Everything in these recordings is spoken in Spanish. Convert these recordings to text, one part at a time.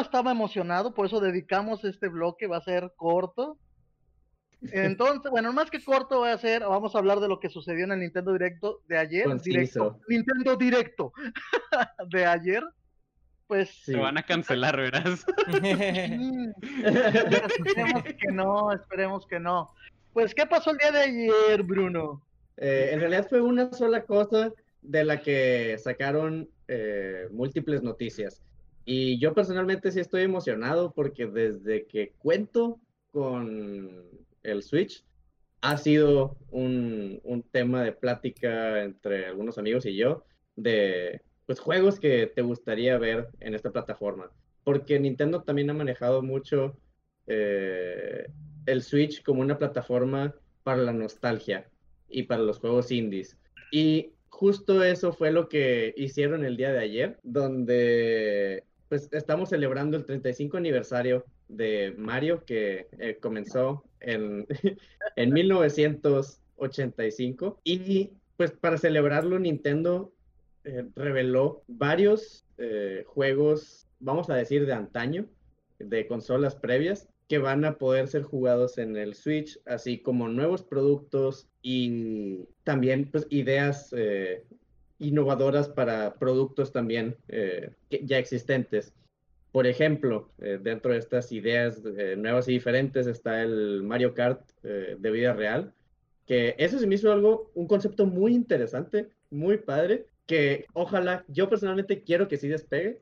Estaba emocionado, por eso dedicamos este bloque, va a ser corto. Entonces, bueno, más que corto va a ser, vamos a hablar de lo que sucedió en el Nintendo Directo de ayer. Directo, Nintendo Directo de ayer. Pues. Se van a cancelar, verás. esperemos que no, esperemos que no. Pues, ¿qué pasó el día de ayer, Bruno? Eh, en realidad fue una sola cosa de la que sacaron eh, múltiples noticias. Y yo personalmente sí estoy emocionado porque desde que cuento con el Switch ha sido un, un tema de plática entre algunos amigos y yo de pues, juegos que te gustaría ver en esta plataforma. Porque Nintendo también ha manejado mucho eh, el Switch como una plataforma para la nostalgia y para los juegos indies. Y justo eso fue lo que hicieron el día de ayer, donde pues estamos celebrando el 35 aniversario de Mario que eh, comenzó en, en 1985 y pues para celebrarlo Nintendo eh, reveló varios eh, juegos, vamos a decir, de antaño, de consolas previas, que van a poder ser jugados en el Switch, así como nuevos productos y también pues, ideas eh, innovadoras para productos también eh, ya existentes. Por ejemplo, eh, dentro de estas ideas nuevas y diferentes está el Mario Kart de vida real, que eso se me hizo algo, un concepto muy interesante, muy padre, que ojalá, yo personalmente quiero que sí despegue,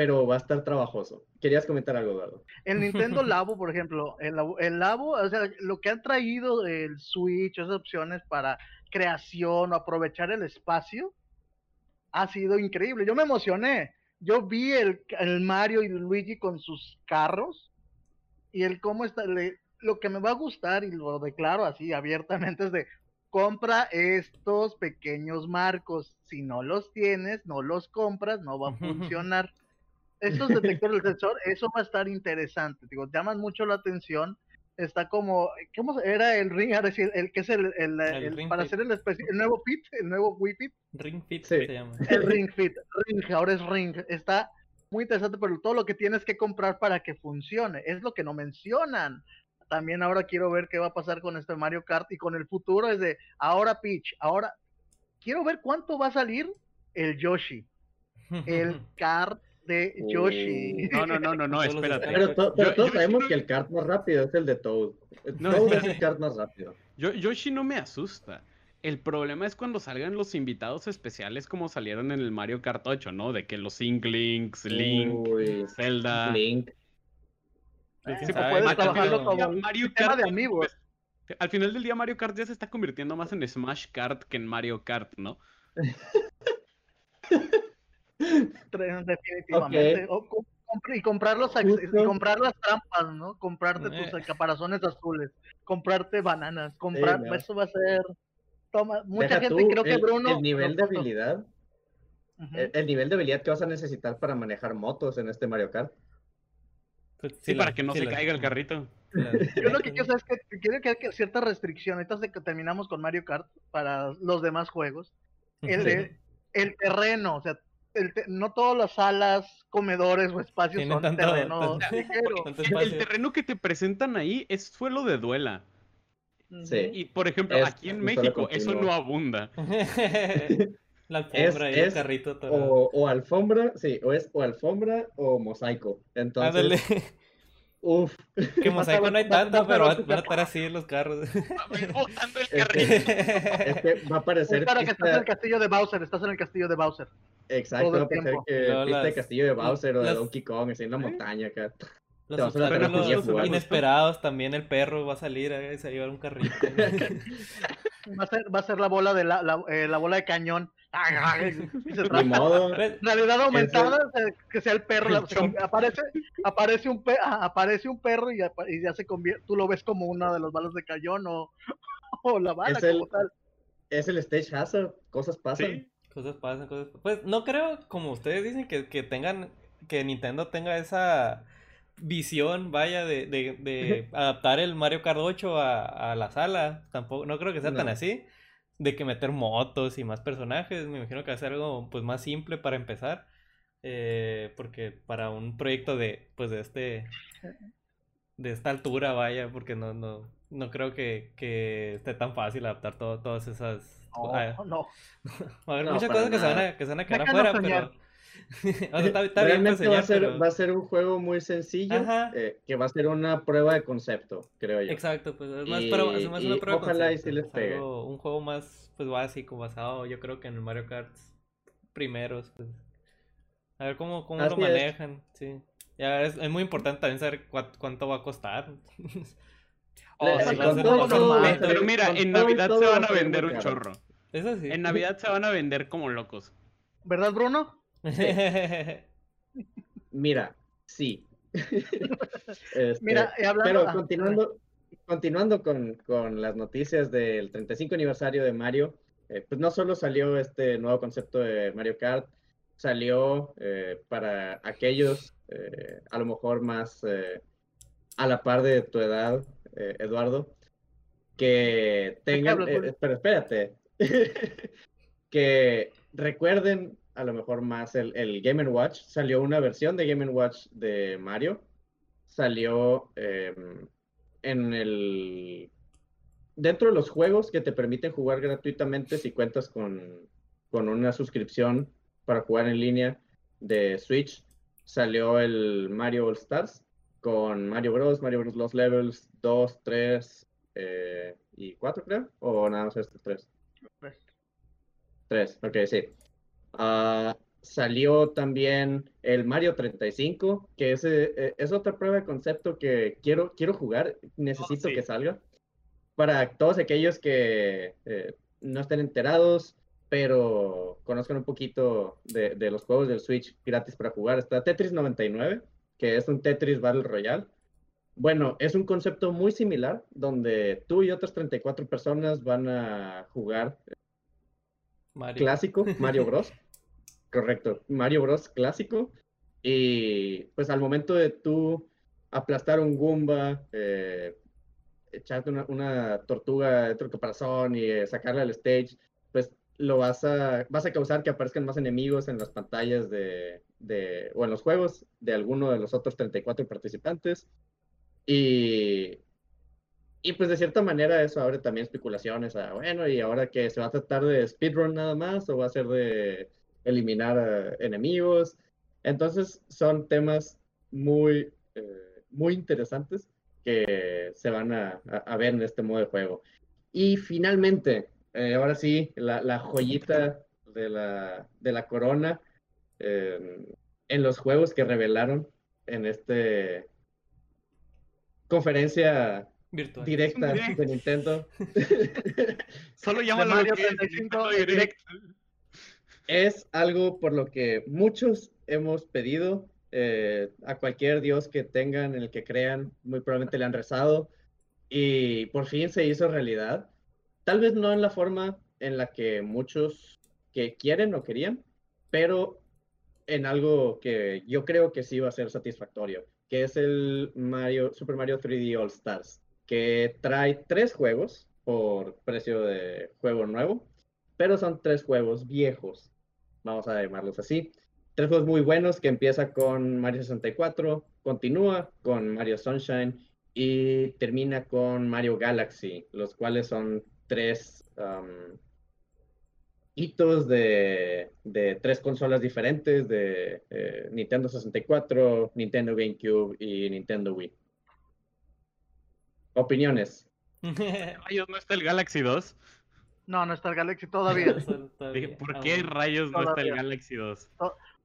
pero va a estar trabajoso. Querías comentar algo, Eduardo. El Nintendo Labo, por ejemplo, el, el Labo, o sea, lo que han traído el Switch, esas opciones para creación o aprovechar el espacio, ha sido increíble. Yo me emocioné. Yo vi el, el Mario y Luigi con sus carros y el cómo está, lo que me va a gustar y lo declaro así abiertamente es de compra estos pequeños marcos. Si no los tienes, no los compras, no va a funcionar estos detectores del sensor, eso va a estar interesante. Digo, llaman mucho la atención. Está como, ¿cómo era el ring? Ahora sí, el, que es el, el, para hacer el, el nuevo Fit, el nuevo Wii Fit. Ring Fit se llama. El Ring Fit, Ring, ahora es Ring. Está muy interesante, pero todo lo que tienes que comprar para que funcione, es lo que no mencionan. También ahora quiero ver qué va a pasar con este Mario Kart y con el futuro es de ahora Peach, ahora quiero ver cuánto va a salir el Yoshi, el Kart de Yoshi. No, no, no, no, no, espérate. Pero, todos sabemos que el kart más rápido es el de Toad. No, Toad es el kart más rápido. Yoshi no me asusta. El problema es cuando salgan los invitados especiales como salieron en el Mario Kart 8, ¿no? De que los Inklings, Link, Zelda. Link. Sí, puedes trabajarlo como Mario Kart de amigos. Al final del día Mario Kart ya se está convirtiendo más en Smash Kart que en Mario Kart, ¿no? Definitivamente. y comprar, los, comprar las trampas, ¿no? Comprarte tus eh. caparazones azules, comprarte bananas, comprar, eso va a ser. Toma, mucha gente creo que Bruno. El nivel de habilidad. el, nivel de habilidad que vas a necesitar para manejar motos en este Mario Kart. Pues sí, para que no se caiga el carrito. Yo lo que quiero saber es que quiero que haya cierta restricción. Entonces que terminamos con Mario Kart para los demás juegos. El, el terreno, o sea, no todas las salas, comedores o espacios son terreno El, terreno que te presentan ahí es suelo de duela. Sí. Y por ejemplo, aquí en México eso no abunda. La alfombra y el carrito O, alfombra, sí, o es o alfombra o mosaico. Entonces, Uf. Que mosaico no hay tanto, pero van a estar así los carros. Botando el carrito. Va a parecer. Es que estás en el castillo de Bowser, estás en el castillo de Bowser. Exacto, va a parecer que viste el castillo de Bowser o de Donkey Kong, así en la montaña acá. Los, los inesperados también el perro va a salir a, llevar un carrito. va, a ser, va a ser la bola de la, la, eh, la bola de cañón. Ni modo. Realidad aumentada, que sea el perro. aparece, aparece, un aparece un perro y, ya se convierte, tú lo ves como una de los balas de cañón o, o la bala es el, Es el stage hazard, cosas pasan. Cosas pasan, cosas Pues no creo, como ustedes dicen, que, que tengan, que Nintendo tenga esa visión, vaya, de, de, de adaptar el Mario Kart 8 a, a, la sala. Tampoco, no creo que sea tan así. De que meter motos y más personajes. Me imagino que va a ser algo pues más simple para empezar. Eh, porque para un proyecto de, pues de este, de esta altura, vaya, porque no, no, no creo que, que esté tan fácil adaptar todo, todas esas... Oh, ah, no. Va a haber No, muchas cosas que se, van a, que se van a quedar Déjanos afuera, soñar. pero... o sea, está, está bien pues, Realmente va, a ser, pero- va a ser un juego muy sencillo, Ajá. eh, que va a ser una prueba de concepto, creo yo. Exacto, pues es más, Y- pero es más una y prueba de ojalá y sí les es pegue. algo- un juego más pues básico, basado yo creo que en el Mario Kart primeros, pues. A ver cómo, cómo lo Así es. manejan, sí. Ya es, es muy importante también saber cuá- cuánto va a costar. Oh, Le- va a todo, todo Pero mira, con en todo y Navidad todo se va van a vender un caro. chorro. Eso sí. En Navidad se van a vender como locos. ¿Verdad, Bruno? Mira, sí. Este, Mira, y hablando- pero ah, continuando, continuando con, con las noticias del 35 aniversario de Mario, eh, pues no solo salió este nuevo concepto de Mario Kart, salió eh, para aquellos eh, a lo mejor más a la par de tu edad, Eduardo, que tengan, pero espérate, que recuerden a lo mejor más el, el Game Watch. Salió una versión de Game Watch de Mario. Salió em, en el... Dentro de los juegos que te permiten jugar gratuitamente si cuentas con, con una suscripción para jugar en línea de Switch, salió el Mario All Stars con Mario Bros, Mario Bros Los Levels 2, 3 eh, y 4 creo, o nada más este 3. Tres, ok, sí. Ah, salió también el Mario 35, que es, eh, es otra prueba de concepto que quiero, quiero jugar, necesito sí. que salga. Para todos aquellos que eh, no estén enterados, pero conozcan un poquito de, de los juegos del Switch gratis para jugar, está Tetris 99, que es un Tetris Battle Royale. Bueno, es un concepto muy similar, donde tú y otras 34 personas van a jugar Mario. clásico, Mario Bros. Correcto, Mario Bros. clásico. Y pues al momento de tú aplastar un Goomba, eh, echarte una, tortuga dentro del caparazón y eh, sacarla al stage, pues lo vas a, vas a causar que aparezcan más enemigos en las pantallas de, de, o en los juegos de alguno de los otros 34 participantes. Y, y pues de cierta manera eso abre también especulaciones a, bueno, y ahora que se va a tratar de speedrun nada más o va a ser de eliminar enemigos. Entonces son temas muy, eh, muy interesantes que se van a, a- a ver en este modo de juego. Y finalmente, eh, ahora sí, la, la joyita de la, de la corona eh, en los juegos que revelaron en este conferencia Virtual. directa Direct. de Nintendo. Solo llámalo Mario lo que es, 35 Nintendo Direct. Es algo por lo que muchos hemos pedido. eh, a cualquier dios que tengan, en el que crean, muy probablemente le han rezado. Y por fin se hizo realidad. Tal vez no en la forma en la que muchos que quieren o querían, pero en algo que yo creo que sí va a ser satisfactorio, que es el Super Mario 3D All Stars, que trae tres juegos por precio de juego nuevo, pero son tres juegos viejos, vamos a llamarlos así. Tres juegos muy buenos que empieza con Mario 64, continúa con Mario Sunshine y termina con Mario Galaxy, los cuales son tres um, hitos de, de tres consolas diferentes de eh, Nintendo 64, Nintendo GameCube y Nintendo Wii. Opiniones. Rayos, ¿no está el Galaxy 2? No, no está el Galaxy todavía. ¿por Ah, qué rayos no está el. Galaxy 2?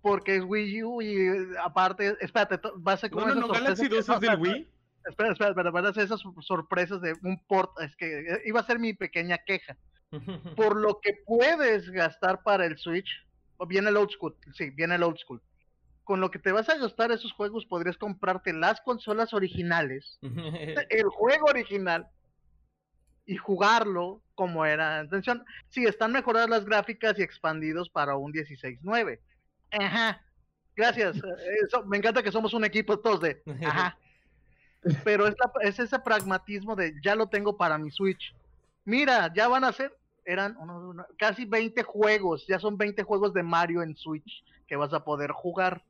Porque es Wii U y aparte, espérate, va a ser como No, no, no, Galaxy que- 2 no, es del Wii. Espera, espera, espera, van a ser esas sorpresas de un port, es que eh, iba a ser mi pequeña queja. Por lo que puedes gastar para el Switch, o viene el old school, sí, viene el old school. Con lo que te vas a gastar esos juegos, podrías comprarte las consolas originales, el juego original, y jugarlo como era. Atención, sí, están mejoradas las gráficas y expandidos para un 16.9. Ajá. Gracias. eso- me encanta que somos un equipo todos de. Ajá. Pero es, la- es ese pragmatismo de ya lo tengo para mi Switch. Mira, ya van a ser, eran uno, uno, casi 20 juegos, ya son 20 juegos de Mario en Switch que vas a poder jugar.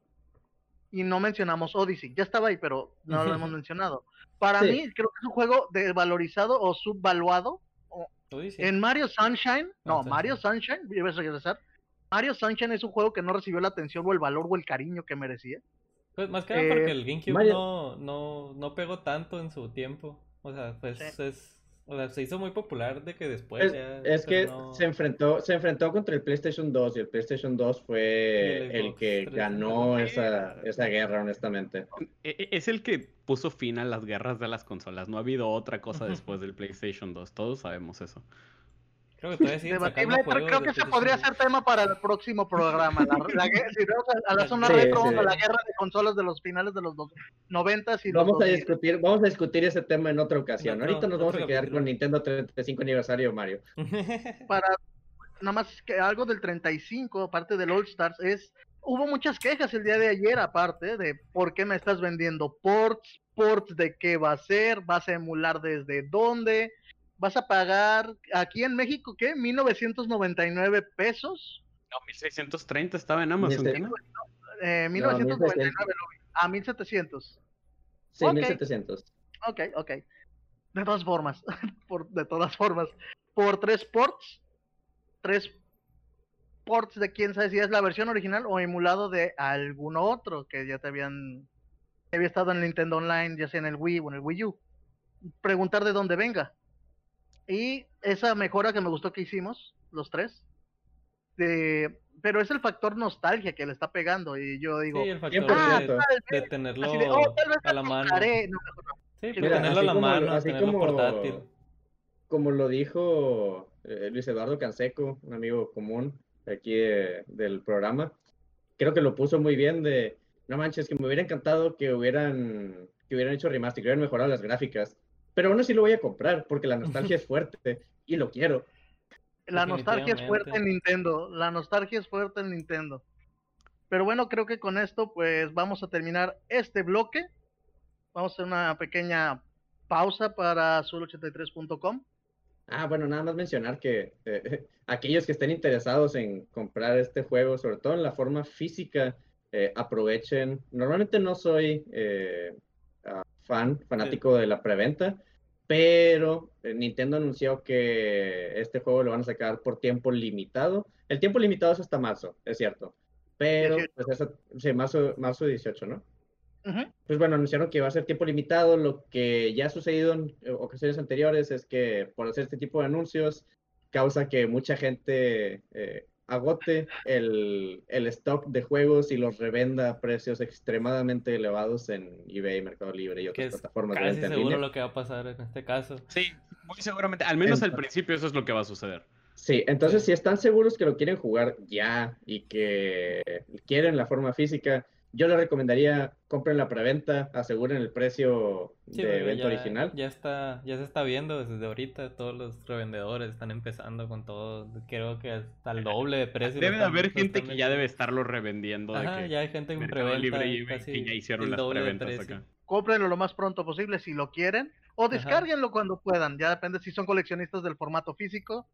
Y no mencionamos Odyssey, ya estaba ahí, pero no lo hemos mencionado. Para Sí. mí, creo que es un juego desvalorizado o subvaluado. En Mario Sunshine, no, Ah, Mario Sunshine, a regresar. Mario Sunshine es un juego que no recibió la atención o el valor o el cariño que merecía. Pues más que nada porque Eh, el GameCube Mario- no, no, no pegó tanto en su tiempo. O sea, pues Sí. es. O sea, se hizo muy popular de que después Es, ya. es que no- se enfrentó, se enfrentó contra el PlayStation 2 y el PlayStation 2 Y fue el que 360. ganó esa, esa guerra, honestamente. E- e- Es el que puso fin a las guerras de las consolas. No ha habido otra cosa después del PlayStation 2. Todos sabemos eso. Creo que todavía siguen sacando Debatible, pero juegos creo que ese podría 2. ser tema para el próximo programa. La, la si vamos a, a la zona Sí, retro, sí. vamos a la guerra de consolas de los finales de los dos, 90 y los Vamos a 2000. discutir, vamos a discutir ese tema en otra ocasión. Ahorita nos vamos a quedar capítulo. con Nintendo 35 aniversario Mario. para nada más que algo del 35, aparte del All Stars, es hubo muchas quejas el día de ayer, aparte de por qué me estás vendiendo ports, ports de qué va a ser, vas a emular desde dónde, vas a pagar aquí en México, ¿qué? 1999 pesos, No, 1630 estaba en Amazon. Dice- ¿qué no? eh, 1999 lo vi, a 1700. Sí, Ok. 1700. Ok, ok. De todas formas, por, de todas formas, por tres ports, tres ports de quién sabe si es la versión original o emulado de algún otro que ya te habían, que había estado en Nintendo Online, ya sea en el Wii o en el Wii U. Preguntar de dónde venga. Y esa mejora que me gustó que hicimos, los tres, de, pero es el factor nostalgia que le está pegando y yo digo, Sí, el factor 100%. de, tal de vez, tenerlo así de, oh, tal vez a la mano. compraré". No, mejor no. Sí, Mira, tenerlo a así la como- mano, así tenerlo como- portátil. Como lo dijo eh, Luis Eduardo Canseco, un amigo común aquí de- del programa, creo que lo puso muy bien de, no manches, que me hubiera encantado que hubieran, que hubieran hecho remaster, que hubieran mejorado las gráficas, pero aún así lo voy a comprar porque la nostalgia es fuerte y lo quiero. La nostalgia es fuerte en. Nintendo. La nostalgia es fuerte en Nintendo. Pero bueno, creo que con esto pues vamos a terminar este bloque. Vamos a hacer una pequeña pausa para azul83.com. Ah, bueno, nada más mencionar que eh, aquellos que estén interesados en comprar este juego, sobre todo en la forma física, eh, aprovechen. Normalmente no soy eh, fan, fanático de la preventa, pero eh, Nintendo anunció que este juego lo van a sacar por tiempo limitado. El tiempo limitado es hasta marzo, es cierto. Pero, 18. pues eso, sí, marzo, marzo 18, ¿no? Ujú. Pues bueno, anunciaron que va a ser tiempo limitado. Lo que ya ha sucedido en eh, ocasiones anteriores es que por hacer este tipo de anuncios causa que mucha gente eh, agote el, el stock de juegos y los revenda a precios extremadamente elevados en eBay, Mercado Libre y Que otras es plataformas de casi seguro línea. lo que va a pasar en este caso. Sí, muy seguramente. Al menos al Entonces- principio eso es lo que va a suceder. Sí, entonces Sí. si están seguros que lo quieren jugar ya y que quieren la forma física, yo les recomendaría compren la preventa, aseguren el precio Sí, de ya, original. ya está, ya se está viendo desde ahorita, todos los revendedores están empezando con todo, creo que hasta el doble de precio. Debe de haber gente están que ya debe estarlo revendiendo. de Ajá, que ya hay gente en Mercado preventa Libre y casi que ya hicieron las preventas acá. Cómprenlo lo más pronto posible si lo quieren. O Ajá. descárguenlo cuando puedan. Ya depende si son coleccionistas del formato físico.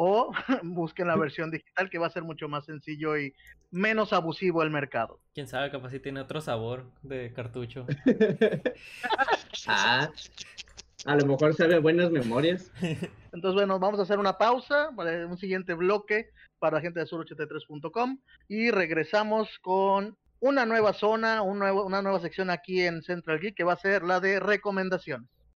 O busquen la versión digital que va a ser mucho más sencillo y menos abusivo el mercado. Quién sabe, capaz si tiene otro sabor de cartucho. Ah, a lo mejor sabe buenas memorias. Entonces, bueno, vamos a hacer una pausa para un siguiente bloque para la gente de sur83.com y regresamos con una nueva zona, un nuevo, una nueva sección aquí en Central Geek que va a ser la de recomendaciones.